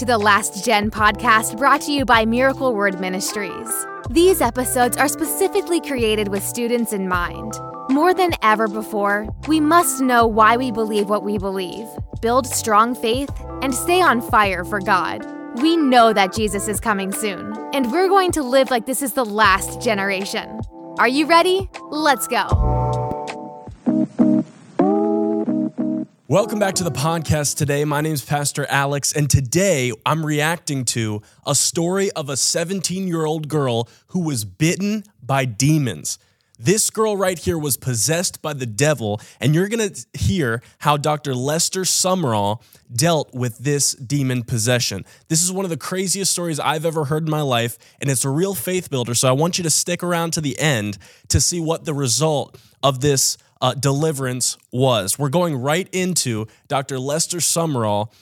to the Last Gen podcast brought to you by Miracle Word Ministries. These episodes are specifically created with students in mind. More than ever before, we must know why we believe what we believe, build strong faith, and stay on fire for God. We know that Jesus is coming soon, and we're going to live like this is the last generation. Are you ready? Let's go. Welcome back to the podcast today. My name is Pastor Alex, and today I'm reacting to a story of a 17 year old girl who was bitten by demons. This girl right here was possessed by the devil, and you're gonna hear how Dr. Lester Sumrall dealt with this demon possession. This is one of the craziest stories I've ever heard in my life, and it's a real faith builder. So I want you to stick around to the end to see what the result of this uh, deliverance was. We're going right into Dr. Lester Sumrall.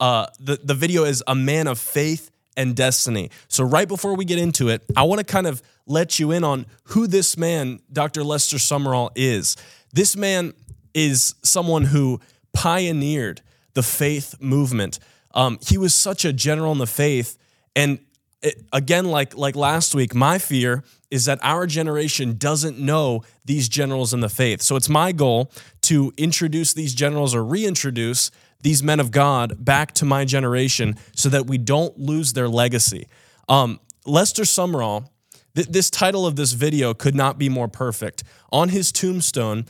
Uh, the, the video is A Man of Faith and Destiny. So, right before we get into it, I want to kind of let you in on who this man, Dr. Lester Sumrall, is. This man is someone who pioneered the faith movement. Um, he was such a general in the faith. And it, again, like, like last week, my fear is that our generation doesn't know these generals in the faith. So it's my goal to introduce these generals or reintroduce these men of God back to my generation so that we don't lose their legacy. Um, Lester Sumrall, th- this title of this video could not be more perfect. On his tombstone,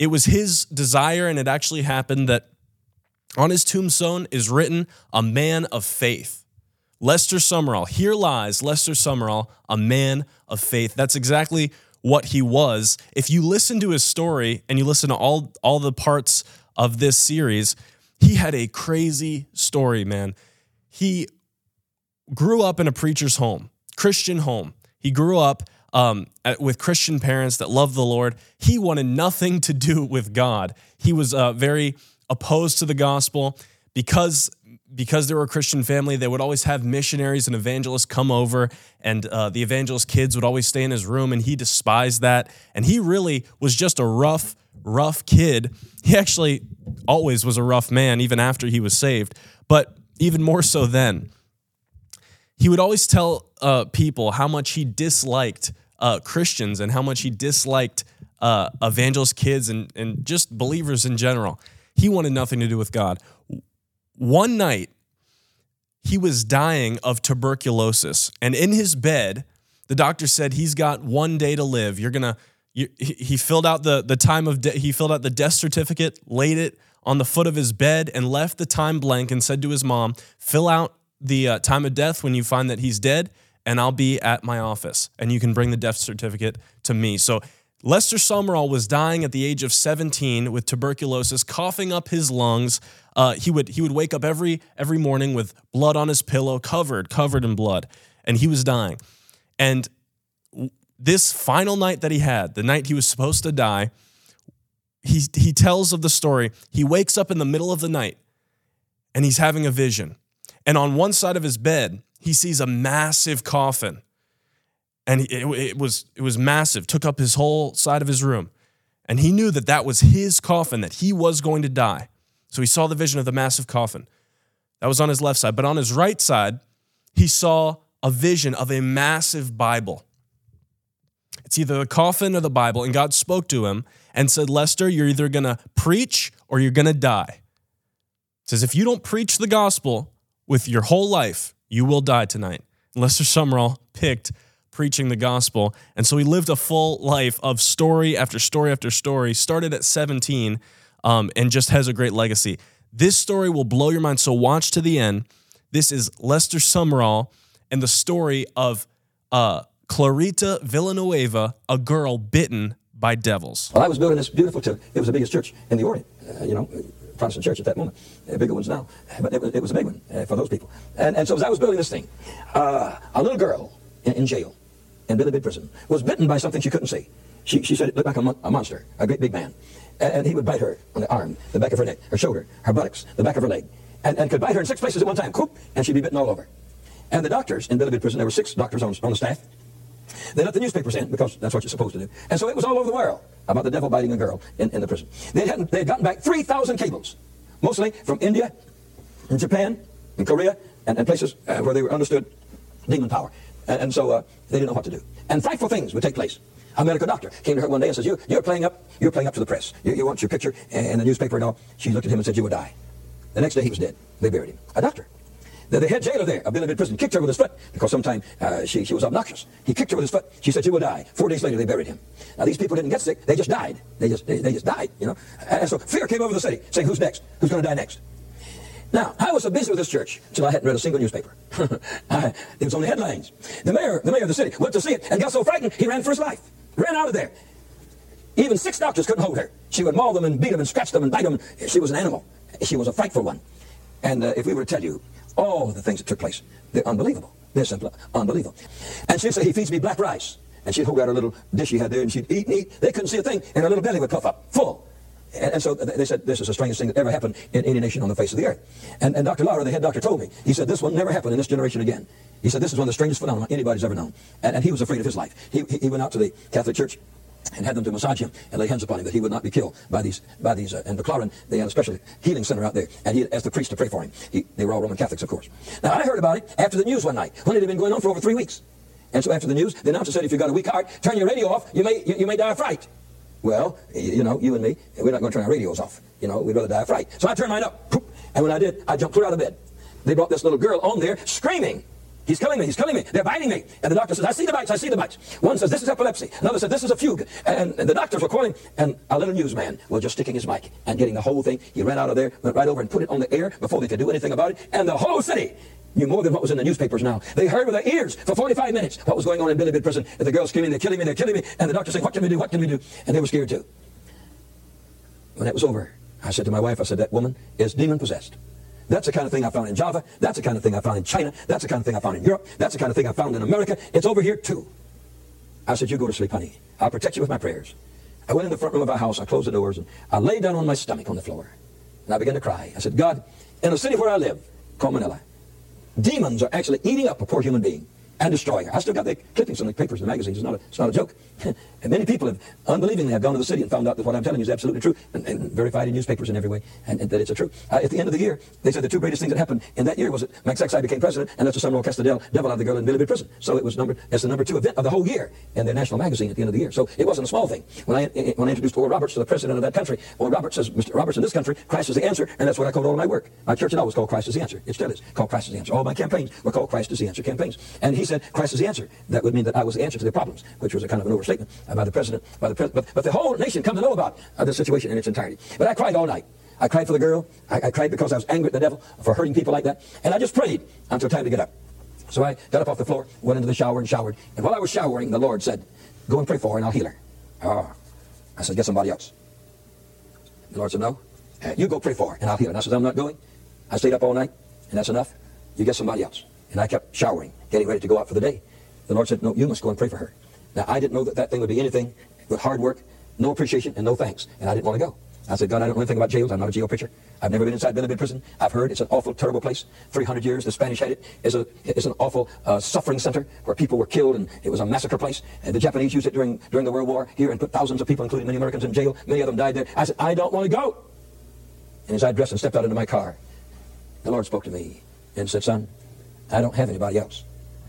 it was his desire, and it actually happened that on his tombstone is written, a man of faith. Lester Sumrall. Here lies Lester Sumrall, a man of faith. That's exactly what he was. If you listen to his story and you listen to all, all the parts of this series, he had a crazy story, man. He grew up in a preacher's home, Christian home. He grew up um, with Christian parents that loved the Lord. He wanted nothing to do with God. He was uh, very opposed to the gospel because because they were a Christian family, they would always have missionaries and evangelists come over, and uh, the evangelist kids would always stay in his room, and he despised that. And he really was just a rough, rough kid. He actually always was a rough man, even after he was saved, but even more so then. He would always tell uh, people how much he disliked uh, Christians and how much he disliked uh, evangelist kids and, and just believers in general. He wanted nothing to do with God. One night, he was dying of tuberculosis. And in his bed, the doctor said he's got one day to live. You're going to, he filled out the, the time of, de- he filled out the death certificate, laid it on the foot of his bed, and left the time blank and said to his mom, fill out the uh, time of death when you find that he's dead, and I'll be at my office. And you can bring the death certificate to me. So Lester Sumrall was dying at the age of 17 with tuberculosis, coughing up his lungs. Uh, he would he would wake up every every morning with blood on his pillow, covered covered in blood, and he was dying. And this final night that he had, the night he was supposed to die, he he tells of the story. He wakes up in the middle of the night, and he's having a vision. And on one side of his bed, he sees a massive coffin and it, it, was it was massive took up his whole side of his room. And he knew that that was his coffin that he was going to die. So he saw the vision of the massive coffin. That was on his left side. But on his right side he saw a vision of a massive bible. It's either the coffin or the bible. And god spoke to him and said lester you're either going to preach or you're going to die. It says if you don't preach the gospel with your whole life you will die tonight. And lester sumrall picked preaching the gospel. And so he lived a full life of story after story after story, started at 17, um, and just has a great legacy. This story will blow your mind. So watch to the end. This is Lester Sumrall and the story of uh, Clarita Villanueva, a girl bitten by devils. Well, I was building this beautiful church. It was the biggest church in the Orient, uh, you know, Protestant church at that moment. Uh, bigger ones now, but it was, it was a big one uh, for those people. And, and so as I was building this thing, uh, a little girl in, in jail in Bilibid prison was bitten by something she couldn't see. She, she said it looked like a, mo- a monster, a great big man. And, and, he would bite her on the arm, the back of her neck, her shoulder, her buttocks, the back of her leg, and, and could bite her in six places at one time, Coop, and she'd be bitten all over. And the doctors in Bilibid prison, there were six doctors on, on the staff, they let the newspapers in because that's what you're supposed to do. And so it was all over the world about the devil biting a girl in, in the prison. They had, they had gotten back 3,000 cables, mostly from India and Japan and Korea and, and places uh, where they were understood demon power. And, and so uh, they didn't know what to do. And frightful things would take place. A medical doctor came to her one day and says, you, You're playing up, you're playing up to the press. You, you want your picture in the newspaper and all. She looked at him and said, You will die. The next day he was dead. They buried him. A doctor. The, the head jailer there of Bilibid Prison kicked her with his foot because sometime uh, she, she was obnoxious. He kicked her with his foot. She said, You will die. Four days later, they buried him. Now, these people didn't get sick. They just died. They just, they, they just died, you know. And so fear came over the city, saying, Who's next? Who's going to die next? Now, I was so busy with this church until I hadn't read a single newspaper. I, it was only headlines. The mayor, the mayor of the city went to see it and got so frightened he ran for his life. Ran out of there. Even six doctors couldn't hold her. She would maul them and beat them and scratch them and bite them. She was an animal. She was a frightful one. And uh, if we were to tell you all the things that took place, they're unbelievable. They're simply unbelievable. And she'd say, he feeds me black rice. And she'd hold out a little dish she had there and she'd eat and eat. They couldn't see a thing and her little belly would puff up, full. And, and, so they said, this is the strangest thing that ever happened in any nation on the face of the earth. And, and Dr. Lauder, the head doctor, told me, he said, this will never happen in this generation again. He said, this is one of the strangest phenomena anybody's ever known. And, and he was afraid of his life. He, he went out to the Catholic Church and had them to massage him and lay hands upon him that he would not be killed by these, by these, uh, and McLaurin, they had a special healing center out there, and he asked the priest to pray for him. He, they were all Roman Catholics, of course. Now, I heard about it after the news one night, when it had been going on for over three weeks. And so after the news, the announcer said, if you've got a weak heart, turn your radio off, you may, you, you may die of fright. Well, you know, you and me, we're not going to turn our radios off. You know, we'd rather die of fright. So I turned mine up, and when I did, I jumped clear out of bed. They brought this little girl on there screaming. He's killing me. He's killing me. They're biting me. And the doctor says, I see the bites. I see the bites. One says, this is epilepsy. Another says, this is a fugue. And, and the doctors were calling, and a little newsman was just sticking his mic and getting the whole thing. He ran out of there, went right over and put it on the air before they could do anything about it. And the whole city knew more than what was in the newspapers now. They heard with their ears for 45 minutes what was going on in Bilibid prison. And the girls screaming, they're killing me, they're killing me. And the doctor saying, what can we do, what can we do? And they were scared too. When that was over, I said to my wife, I said, that woman is demon possessed. That's the kind of thing I found in Java. That's the kind of thing I found in China. That's the kind of thing I found in Europe. That's the kind of thing I found in America. It's over here too. I said, you go to sleep, honey. I'll protect you with my prayers. I went in the front room of our house. I closed the doors and I lay down on my stomach on the floor. And I began to cry. I said, God, in the city where I live, called Manila, demons are actually eating up a poor human being and destroying her. I still got the clippings from the papers and the magazines. It's not a, it's not a joke. and many people have unbelievingly have gone to the city and found out that what I'm telling you is absolutely true and, and verified in newspapers in every way and, and that it's a truth. Uh, at the end of the year, they said the two greatest things that happened in that year was that Magsaysay became president and Lester Sumrall Castadel devil out the girl in Billy prison. So it was number as the number two event of the whole year in their national magazine at the end of the year. So it wasn't a small thing. When I, when I introduced Oral Roberts to the president of that country, Oral Roberts says, Mr. Roberts, in this country, Christ is the answer, and that's what I called all my work. My church had always called Christ is the answer. It still is called Christ is the answer. All my campaigns were called Christ is the answer campaigns. And he said, Christ is the answer. That would mean that I was the answer to their problems, which was a kind of an overstatement by the president. By the pres- but, but the whole nation come to know about uh, the situation in its entirety. But I cried all night. I cried for the girl. I, I cried because I was angry at the devil for hurting people like that. And I just prayed until time to get up. So I got up off the floor, went into the shower and showered. And while I was showering, the Lord said, Go and pray for her and I'll heal her. Oh. I said, Get somebody else. The Lord said, No. Uh, you go pray for her and I'll heal her. And I said, I'm not going. I stayed up all night and that's enough. You get somebody else. And I kept showering, getting ready to go out for the day. The Lord said, No, you must go and pray for her. Now, I didn't know that that thing would be anything but hard work, no appreciation, and no thanks. And I didn't want to go. I said, God, I don't know anything about jails. I'm not a jail preacher. I've never been inside Bid prison. I've heard it's an awful, terrible place. 300 years, the Spanish had it. It's, a, it's an awful uh, suffering center where people were killed, and it was a massacre place. And the Japanese used it during, during the World War here and put thousands of people, including many Americans, in jail. Many of them died there. I said, I don't want to go. And as I dressed and stepped out into my car, the Lord spoke to me and said, Son, I don't have anybody else.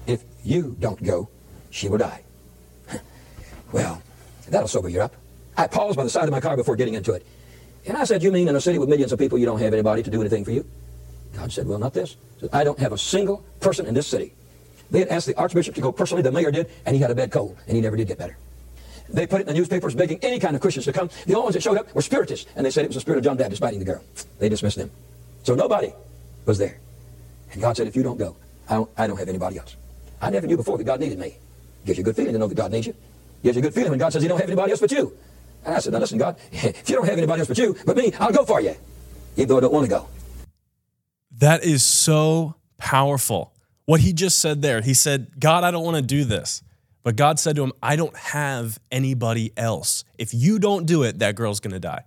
If you don't go, she will die. well, that'll sober you up. I paused by the side of my car before getting into it. And I said, You mean in a city with millions of people, you don't have anybody to do anything for you? God said, Well, not this. Said, I don't have a single person in this city. They had asked the Archbishop to go personally, the mayor did, and he had a bad cold, and he never did get better. They put it in the newspapers begging any kind of Christians to come. The only ones that showed up were spiritists, and they said it was the spirit of John Baptist biting the girl. They dismissed them. So nobody was there. And God said, If you don't go, I don't, I don't have anybody else. I never knew before that God needed me. Gives you a good feeling to know that God needs you. Gives you a good feeling when God says He don't have anybody else but you. And I said, now listen, God, if you don't have anybody else but you, but me, I'll go for you, even though I don't want to go. That is so powerful. What he just said there, he said, God, I don't want to do this. But God said to him, I don't have anybody else. If you don't do it, that girl's going to die.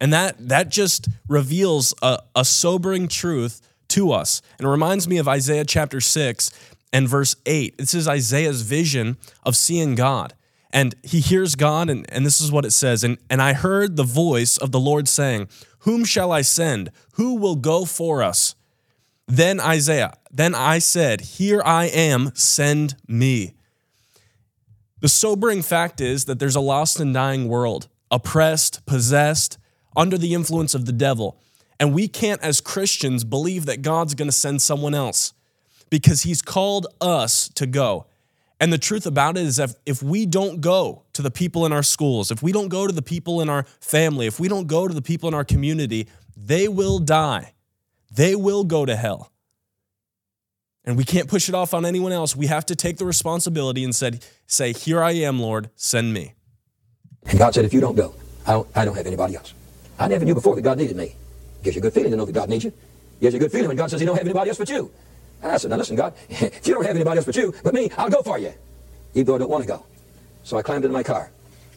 And that, that just reveals a, a sobering truth to us. And it reminds me of Isaiah chapter 6 and verse 8. This is Isaiah's vision of seeing God. And he hears God, and, and this is what it says. And, and I heard the voice of the Lord saying, Whom shall I send? Who will go for us? Then Isaiah, then I said, Here I am, send me. The sobering fact is that there's a lost and dying world, oppressed, possessed, under the influence of the devil. And we can't, as Christians, believe that God's going to send someone else because he's called us to go. And the truth about it is that if we don't go to the people in our schools, if we don't go to the people in our family, if we don't go to the people in our community, they will die. They will go to hell. And we can't push it off on anyone else. We have to take the responsibility and said, say, Here I am, Lord, send me. And God said, If you don't go, I don't, I don't have anybody else. I never knew before that God needed me. Gives you a good feeling to know that God needs you. Gives you a good feeling when God says He don't have anybody else but you. And I said, Now listen, God, if you don't have anybody else but you, but me, I'll go for you. Even though I don't want to go. So I climbed into my car.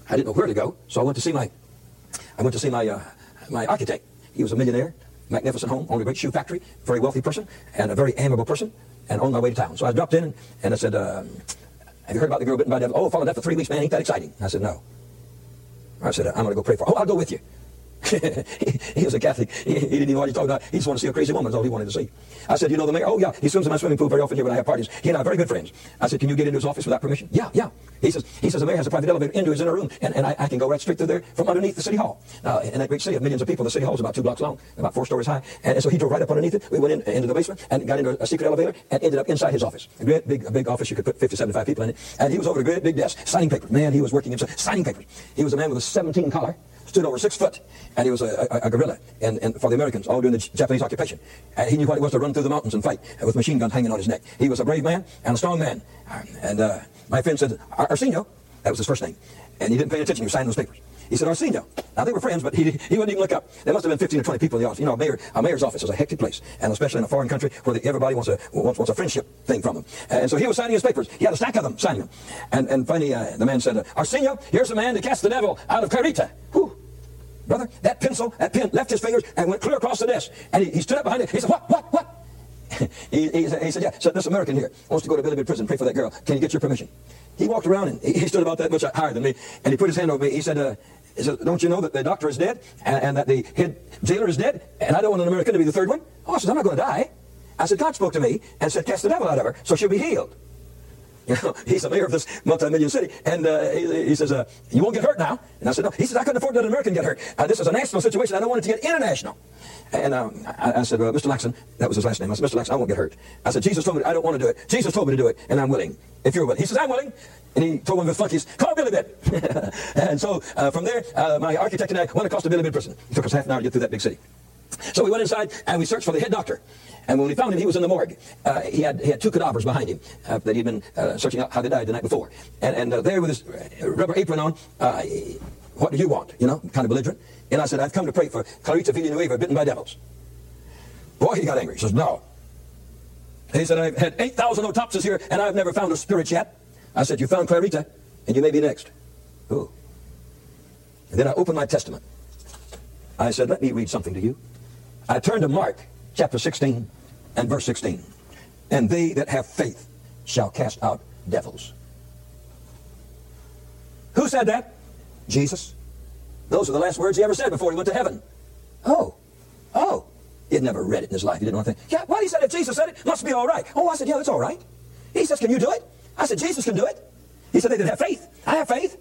I didn't know where to go, so I went to see my I went to see my uh, my architect. He was a millionaire, magnificent home, owned a great shoe factory, very wealthy person, and a very amiable person, and on my way to town. So I dropped in and I said, uh, Have you heard about the girl bitten by devil? Oh, followed that for three weeks, man. Ain't that exciting? I said, No. I said, I'm going to go pray for her. Oh, I'll go with you. he, was a Catholic. He, he, didn't even know what he talking about. He just wanted to see a crazy woman. That's all he wanted to see. I said, you know the mayor? Oh, yeah. He swims in my swimming pool very often here when I have parties. He and I are very good friends. I said, can you get into his office without permission? Yeah, yeah. He says, he says the mayor has a private elevator into his inner room, and, and I, I can go right straight through there from underneath the city hall. Now, in that great city of millions of people, the city hall is about two blocks long, about four stories high. And, and so he drove right up underneath it. We went in, into the basement and got into a secret elevator and ended up inside his office. A great big, a big office. You could put 50, 75 people in it. And he was over a great big desk signing papers. Man, he was working himself signing papers. He was a man with a 17 collar stood over six foot, and he was a, a, a guerrilla and, and for the Americans, all during the Japanese occupation. And he knew what it was to run through the mountains and fight with machine guns hanging on his neck. He was a brave man and a strong man. And uh, my friend said, Arsenio, that was his first name, and he didn't pay attention. He was signing those papers. He said, Arsenio. Now, they were friends, but he, he wouldn't even look up. There must have been 15 or 20 people in the office. You know, a, mayor, a mayor's office is a hectic place, and especially in a foreign country where the, everybody wants a, wants, wants, a friendship thing from them. And so he was signing his papers. He had a stack of them, signing them. And, and finally, uh, the man said, Arsenio, here's a man that cast the devil out of Carita. Whew. Brother, that pencil, that pen left his fingers and went clear across the desk. And he, he stood up behind it. He said, What, what, what? he, he, said, he said, Yeah, so this American here wants to go to Bilibid prison, pray for that girl. Can you get your permission? He walked around and he, he stood about that much higher than me. And he put his hand over me. He said, uh, he said, Don't you know that the doctor is dead and, and, that the head jailer is dead? And I don't want an American to be the third one. Oh, I said, I'm not going to die. I said, God spoke to me and said, Cast the devil out of her, so she'll be healed. Know, he's the mayor of this multi-million city, and uh, he, he, says, uh, "You won't get hurt now." And I said, "No." He says, "I couldn't afford to let an American get hurt. Uh, this is a national situation. I don't want it to get international." And um, I, I, said, "Mr. Lacson, that was his last name." I said, "Mr. Lacson, I won't get hurt." I said, "Jesus told me I don't want to do it. Jesus told me to do it, and I'm willing. If you're willing." He says, "I'm willing." And he told one of the flunkies, "Call Bilibid." and so uh, from there, uh, my architect and I went across to Bilibid prison. It took us half an hour to get through that big city. So we went inside and we searched for the head doctor. And when we found him, he was in the morgue. Uh, he, had, he had two cadavers behind him uh, that he'd been uh, searching out how they died the night before. And, and uh, there with his rubber apron on, uh, what do you want? You know, kind of belligerent. And I said, I've come to pray for Clarita Villanueva, bitten by devils. Boy, he got angry. He says, no. He said, I've had 8,000 autopsies here, and I've never found a spirit yet. I said, you found Clarita, and you may be next. Ooh. And then I opened my testament. I said, let me read something to you. I turned to Mark chapter 16 and verse 16. And they that have faith shall cast out devils. Who said that? Jesus. Those are the last words he ever said before he went to heaven. Oh, oh. He had never read it in his life. He didn't want to think, yeah, well, he said if Jesus said it, must be all right. Oh, I said, yeah, it's all right. He says, can you do it? I said, Jesus can do it. He said, they didn't have faith. I have faith.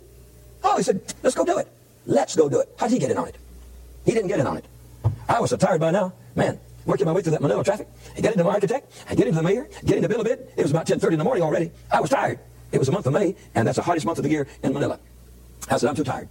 Oh, he said, let's go do it. Let's go do it. How did he get in on it? He didn't get in on it. I was so tired by now. Man, working my way through that Manila traffic. I get into my architect. I get into the mayor. Get into Bilibid. It was about 10.30 in the morning already. I was tired. It was the month of May, and that's the hottest month of the year in Manila. I said, I'm too tired.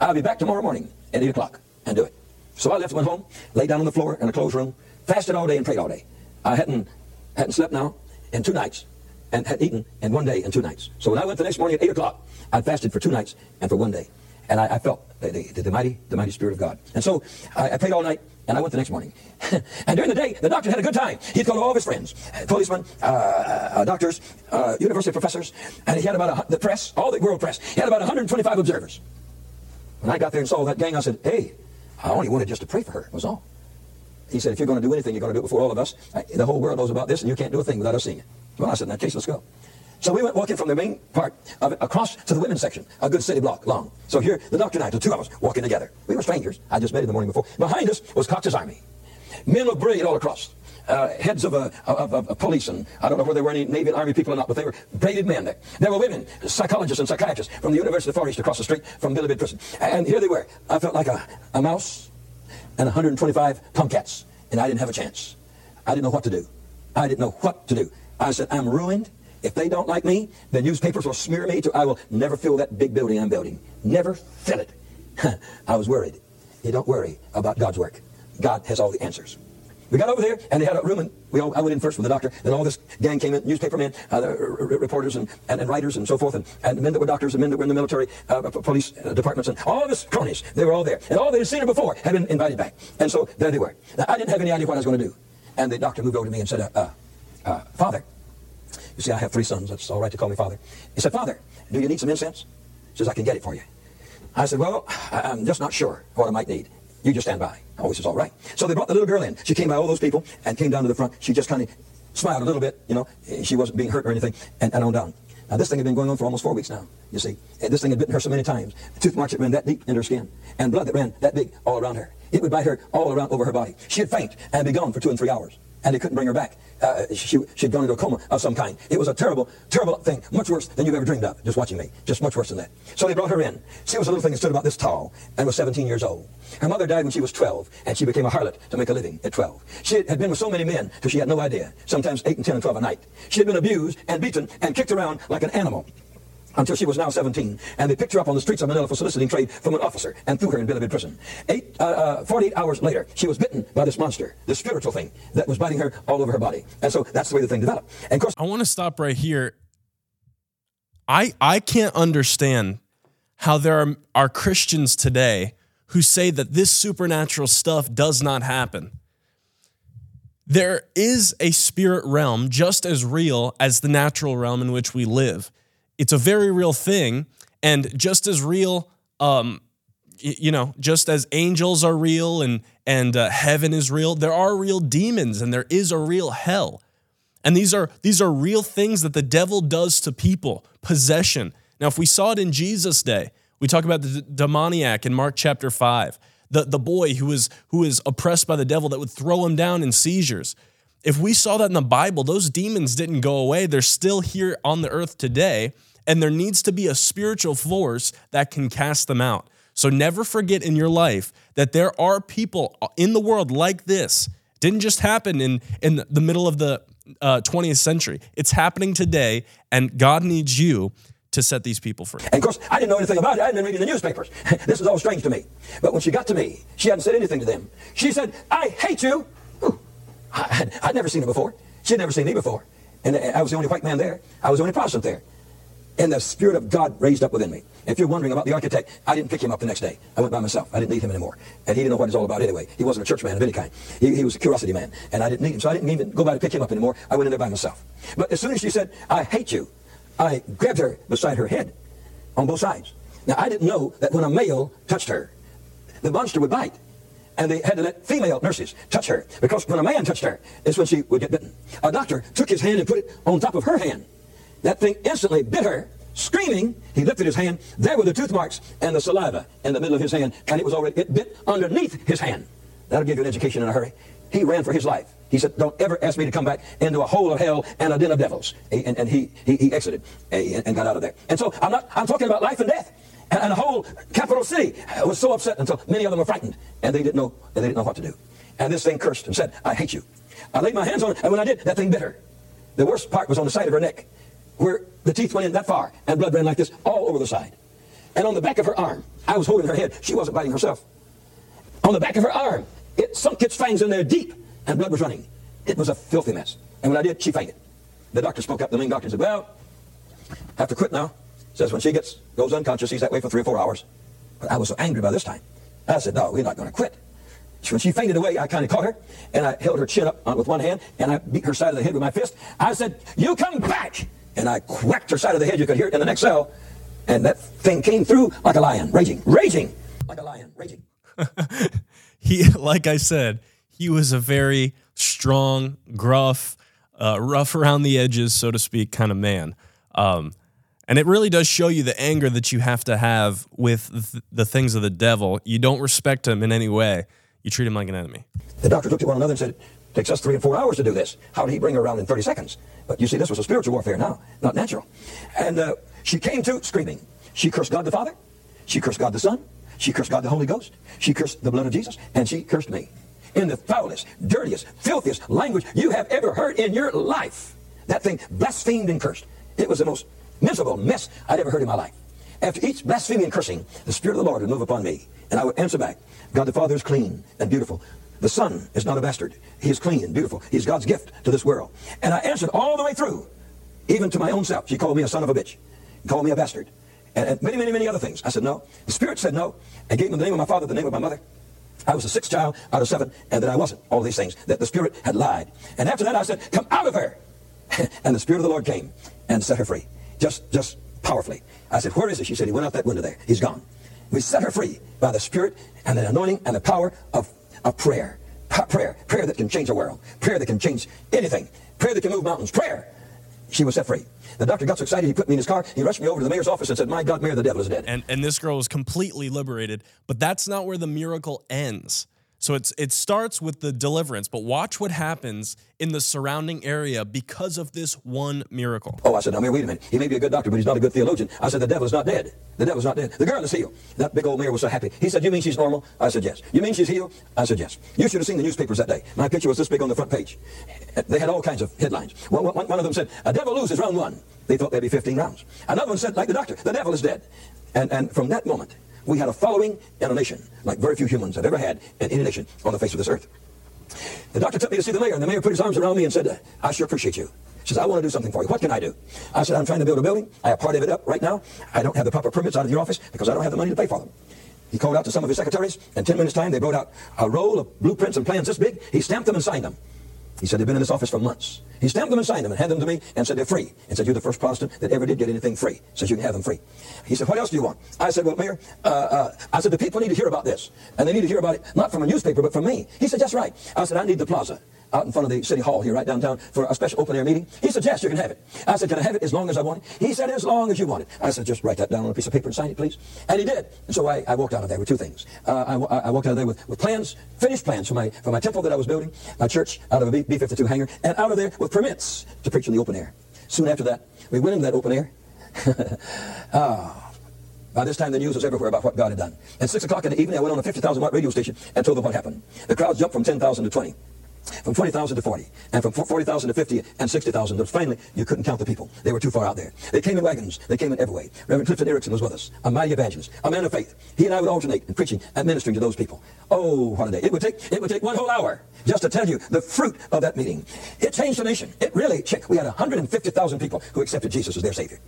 I'll be back tomorrow morning at 8 o'clock and do it. So I left, went home, laid down on the floor in a closed room, fasted all day and prayed all day. I hadn't, hadn't slept now in two nights and had eaten in one day and two nights. So when I went the next morning at 8 o'clock, I fasted for two nights and for one day. And I, I felt the, the, the, mighty, the mighty Spirit of God. And so I, I prayed all night, and I went the next morning. and during the day, the doctor had a good time. He'd to all of his friends, policemen, uh, uh, doctors, uh, university professors, and he had about a, the press, all the world press. He had about 125 observers. When I got there and saw that gang, I said, hey, I only wanted just to pray for her, was all. He said, if you're going to do anything, you're going to do it before all of us. The whole world knows about this, and you can't do a thing without us seeing it. Well, I said, in that case, let's go. So we went walking from the main part of it across to the women's section, a good city block long. So here, the doctor and I, the two of us, walking together. We were strangers. I just met him the morning before. Behind us was Cox's army. Men looked brilliant all across. uh, heads of, uh, of, of, of, police, and I don't know whether there were any Navy and Army people or not, but they were braided men there. There were women, psychologists and psychiatrists from the University of the Far East across the street from Bilibid Prison. And here they were. I felt like a, a mouse and 125 tomcats, and I didn't have a chance. I didn't know what to do. I didn't know what to do. I said, I'm ruined. If they don't like me, the newspapers will smear me to I will never fill that big building I'm building. Never fill it. I was worried. You don't worry about God's work. God has all the answers. We got over there, and they had a room, and we all, I went in first with the doctor. Then all this gang came in, newspaper men, uh, reporters, and, and, and, writers, and so forth, and, and men that were doctors, and men that were in the military, uh, police uh, departments, and all of his cronies. They were all there. And all they had seen her before had been invited back. And so there they were. Now, I didn't have any idea what I was going to do. And the doctor moved over to me and said, uh, uh, uh, Father, you see, I have three sons. That's all right to call me Father. He said, Father, do you need some incense? He says, I can get it for you. I said, well, I'm just not sure what I might need. You just stand by. Oh, he says, all right. So they brought the little girl in. She came by all those people and came down to the front. She just kind of smiled a little bit, you know. She wasn't being hurt or anything, and, and on down. Now, this thing had been going on for almost four weeks now, you see. And this thing had bitten her so many times. Tooth marks that ran that deep into her skin, and blood that ran that big all around her. It would bite her all around over her body. She'd faint and be gone for two and three hours and they couldn't bring her back. Uh, she, she'd gone into a coma of some kind. It was a terrible, terrible thing, much worse than you've ever dreamed of, just watching me. Just much worse than that. So they brought her in. She was a little thing that stood about this tall and was 17 years old. Her mother died when she was 12, and she became a harlot to make a living at 12. She had been with so many men till she had no idea, sometimes 8 and 10 and 12 a night. She had been abused and beaten and kicked around like an animal until she was now 17. And they picked her up on the streets of Manila for soliciting trade from an officer and threw her in Bilibid prison. Eight, uh, uh, 48 hours later, she was bitten by this monster, this spiritual thing that was biting her all over her body. And so that's the way the thing developed. And of course, I want to stop right here. I, I can't understand how there are, are Christians today who say that this supernatural stuff does not happen. There is a spirit realm just as real as the natural realm in which we live it's a very real thing and just as real um, you know just as angels are real and and uh, heaven is real there are real demons and there is a real hell. And these are these are real things that the devil does to people possession. Now if we saw it in jesus day we talk about the demoniac in mark chapter 5 the, the boy who was who was oppressed by the devil that would throw him down in seizures. If we saw that in the bible those demons didn't go away. They're still here on the earth today and there needs to be a spiritual force that can cast them out. So never forget in your life that there are people in the world like this. It didn't just happen in, in the middle of the uh, 20th century. It's happening today, and God needs you to set these people free. And of course, I didn't know anything about it. I hadn't been reading the newspapers. this was all strange to me. But when she got to me, she hadn't said anything to them. She said, I hate you. I, would never seen her before. She had never seen me before. And I was the only white man there. I was the only Protestant there and the Spirit of God raised up within me. If you're wondering about the architect, I didn't pick him up the next day. I went by myself. I didn't need him anymore. And he didn't know what it's all about anyway. He wasn't a church man of any kind. He, he was a curiosity man. And I didn't need him. So I didn't even go by to pick him up anymore. I went in there by myself. But as soon as she said, I hate you, I grabbed her beside her head on both sides. Now, I didn't know that when a male touched her, the monster would bite. And they had to let female nurses touch her. Because when a man touched her, it's when she would get bitten. A doctor took his hand and put it on top of her hand. That thing instantly bit her. Screaming, he lifted his hand. There were the tooth marks and the saliva in the middle of his hand, and it was already it bit underneath his hand. That'll give you an education in a hurry. He ran for his life. He said, Don't ever ask me to come back into a hole of hell and a den of devils. And, and he, he, he, exited and got out of there. And so I'm not I'm talking about life and death. And, the whole capital city was so upset until many of them were frightened and they didn't know they didn't know what to do. And this thing cursed and said, I hate you. I laid my hands on it, and when I did, that thing bit her. The worst part was on the side of her neck where the teeth went in that far and blood ran like this all over the side. And on the back of her arm, I was holding her head. She wasn't biting herself. On the back of her arm, it sunk its fangs in there deep and blood was running. It was a filthy mess. And when I did, she fainted. The doctor spoke up, the main doctor, said, Well, have to quit now. Says when she gets goes unconscious, he's that way for three or four hours. But I was so angry by this time. I said, No, we're not going to quit. When she fainted away, I kind of caught her, and I held her chin up with one hand, and I beat her side of the head with my fist. I said, You come back! And I whacked her side of the head. You could hear it in the next cell. And that thing came through like a lion, raging, raging, like a lion, raging. he, like I said, he was a very strong, gruff, uh, rough around the edges, so to speak, kind of man. Um, and it really does show you the anger that you have to have with th- the things of the devil. You don't respect him in any way. You treat him like an enemy. The doctor looked at one another and said, takes us three and four hours to do this. How did he bring her around in 30 seconds? But you see, this was a spiritual warfare now, not natural. And uh, she came to screaming. She cursed God the Father. She cursed God the Son. She cursed God the Holy Ghost. She cursed the blood of Jesus. And she cursed me. In the foulest, dirtiest, filthiest language you have ever heard in your life. That thing blasphemed and cursed. It was the most miserable mess I'd ever heard in my life. After each blasphemy and cursing, the Spirit of the Lord would move upon me, and I would answer back, God the Father is clean and beautiful. The Son is not a bastard. He is clean and beautiful. He is God's gift to this world. And I answered all the way through, even to my own self. She called me a son of a bitch, She called me a bastard, and, and many, many, many other things. I said no. The Spirit said no. I gave him the name of my father, the name of my mother. I was the sixth child out of seven, and that I wasn't. All these things that the Spirit had lied. And after that, I said, "Come out of her!" and the Spirit of the Lord came and set her free, just, just powerfully. I said, "Where is he?" She said, "He went out that window there. He's gone." We set her free by the Spirit and the anointing and the power of, of prayer. Pa- prayer. Prayer that can change the world. Prayer that can change anything. Prayer that can move mountains. Prayer. She was set free. The doctor got so excited, he put me in his car. He rushed me over to the mayor's office and said, My God, Mayor, the devil is dead. And and this girl was completely liberated, but that's not where the miracle ends. So it's it starts with the deliverance, but watch what happens in the surrounding area because of this one miracle. Oh, I said, now, Mayor, wait a minute. He may be a good doctor, but he's not a good theologian. I said, the devil's not dead. The devil's not dead. The girl is healed. That big old mayor was so happy. He said, you mean she's normal? I said, yes. You mean she's healed? I said, yes. You should have seen the newspapers that day. My picture was this big on the front page. They had all kinds of headlines. One, one, one of them said, a devil loses round one. They thought there'd be 15 rounds. Another one said, like the doctor, the devil is dead. And, and from that moment, we had a following in a nation like very few humans have ever had in any nation on the face of this earth. The doctor took me to see the mayor, and the mayor put his arms around me and said, I sure appreciate you. He says, I want to do something for you. What can I do? I said, I'm trying to build a building. I have part of it up right now. I don't have the proper permits out of your office because I don't have the money to pay for them. He called out to some of his secretaries. And in 10 minutes' time, they brought out a roll of blueprints and plans this big. He stamped them and signed them. He said, they've been in this office for months. He stamped them and signed them and handed them to me and said, they're free. And said, you're the first Protestant that ever did get anything free. Says, you can have them free. He said, what else do you want? I said, well, Mayor, uh, uh, I said, the people need to hear about this. And they need to hear about it, not from a newspaper, but from me. He said, that's right. I said, I need the plaza out in front of the city hall here, right downtown, for a special open air meeting. He said, yes, you can have it. I said, can I have it as long as I want it? He said, as long as you want it. I said, just write that down on a piece of paper and sign it, please. And he did. And so I, I walked out of there with two things. Uh, I, I walked out of there with, with plans, finished plans for my, for my temple that I was building, my church out of a B- B-52 hangar, and out of there with permits to preach in the open air. Soon after that, we went into that open air. Ah. By this time, the news was everywhere about what God had done. At 6 o'clock in the evening, I went on a 50,000 watt radio station and told them what happened. The crowds jumped from 10,000 to 20, from 20,000 to 40, and from 40,000 to 50 and 60,000. But finally, you couldn't count the people. They were too far out there. They came in wagons. They came in every way. Reverend Clifton Erickson was with us, a mighty evangelist, a man of faith. He and I would alternate in preaching and ministering to those people. Oh, what a day. It would take, it would take one whole hour just to tell you the fruit of that meeting. It changed the nation. It really, check, we had 150,000 people who accepted Jesus as their Savior.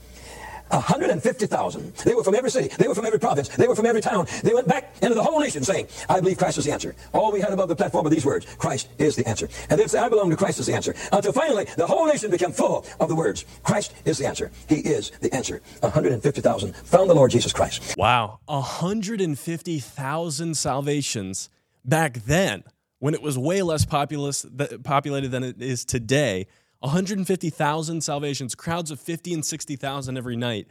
150,000. They were from every city. They were from every province. They were from every town. They went back into the whole nation saying, I believe Christ is the answer. All we had above the platform of these words, Christ is the answer. And they'd say, I belong to Christ is the answer. Until finally, the whole nation became full of the words, Christ is the answer. He is the answer. 150,000 found the Lord Jesus Christ. Wow, 150,000 salvations back then when it was way less populous, populated than it is today. 150,000 salvations, crowds of 50 and 60,000 every night,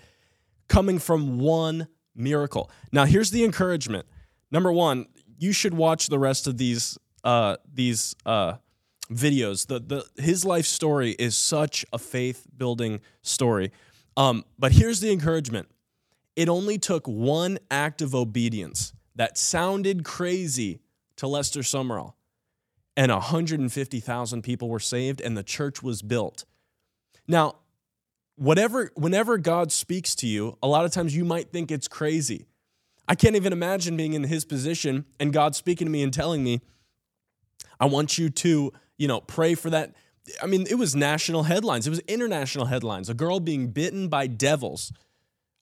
coming from one miracle. Now, here's the encouragement. Number one, you should watch the rest of these uh, these uh, videos. The the his life story is such a faith building story. Um, but here's the encouragement. It only took one act of obedience that sounded crazy to Lester Sumrall and 150,000 people were saved and the church was built. Now, whatever whenever God speaks to you, a lot of times you might think it's crazy. I can't even imagine being in his position and God speaking to me and telling me, I want you to, you know, pray for that. I mean, it was national headlines. It was international headlines. A girl being bitten by devils.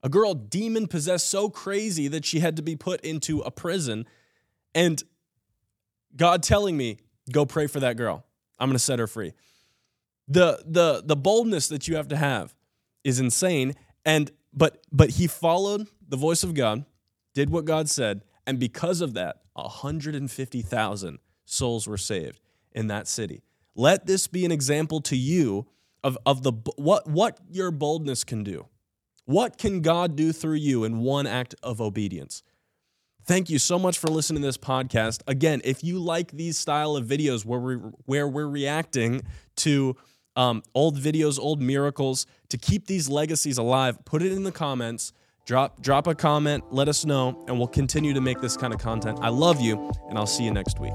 A girl demon possessed so crazy that she had to be put into a prison. And God telling me, go pray for that girl. I'm going to set her free. The the the boldness that you have to have is insane and but but he followed the voice of God, did what God said, and because of that, 150,000 souls were saved in that city. Let this be an example to you of of the what what your boldness can do. What can God do through you in one act of obedience? Thank you so much for listening to this podcast. Again, if you like these style of videos where we where we're reacting to um, old videos, old miracles, to keep these legacies alive, put it in the comments. Drop drop a comment, let us know, and we'll continue to make this kind of content. I love you, and I'll see you next week.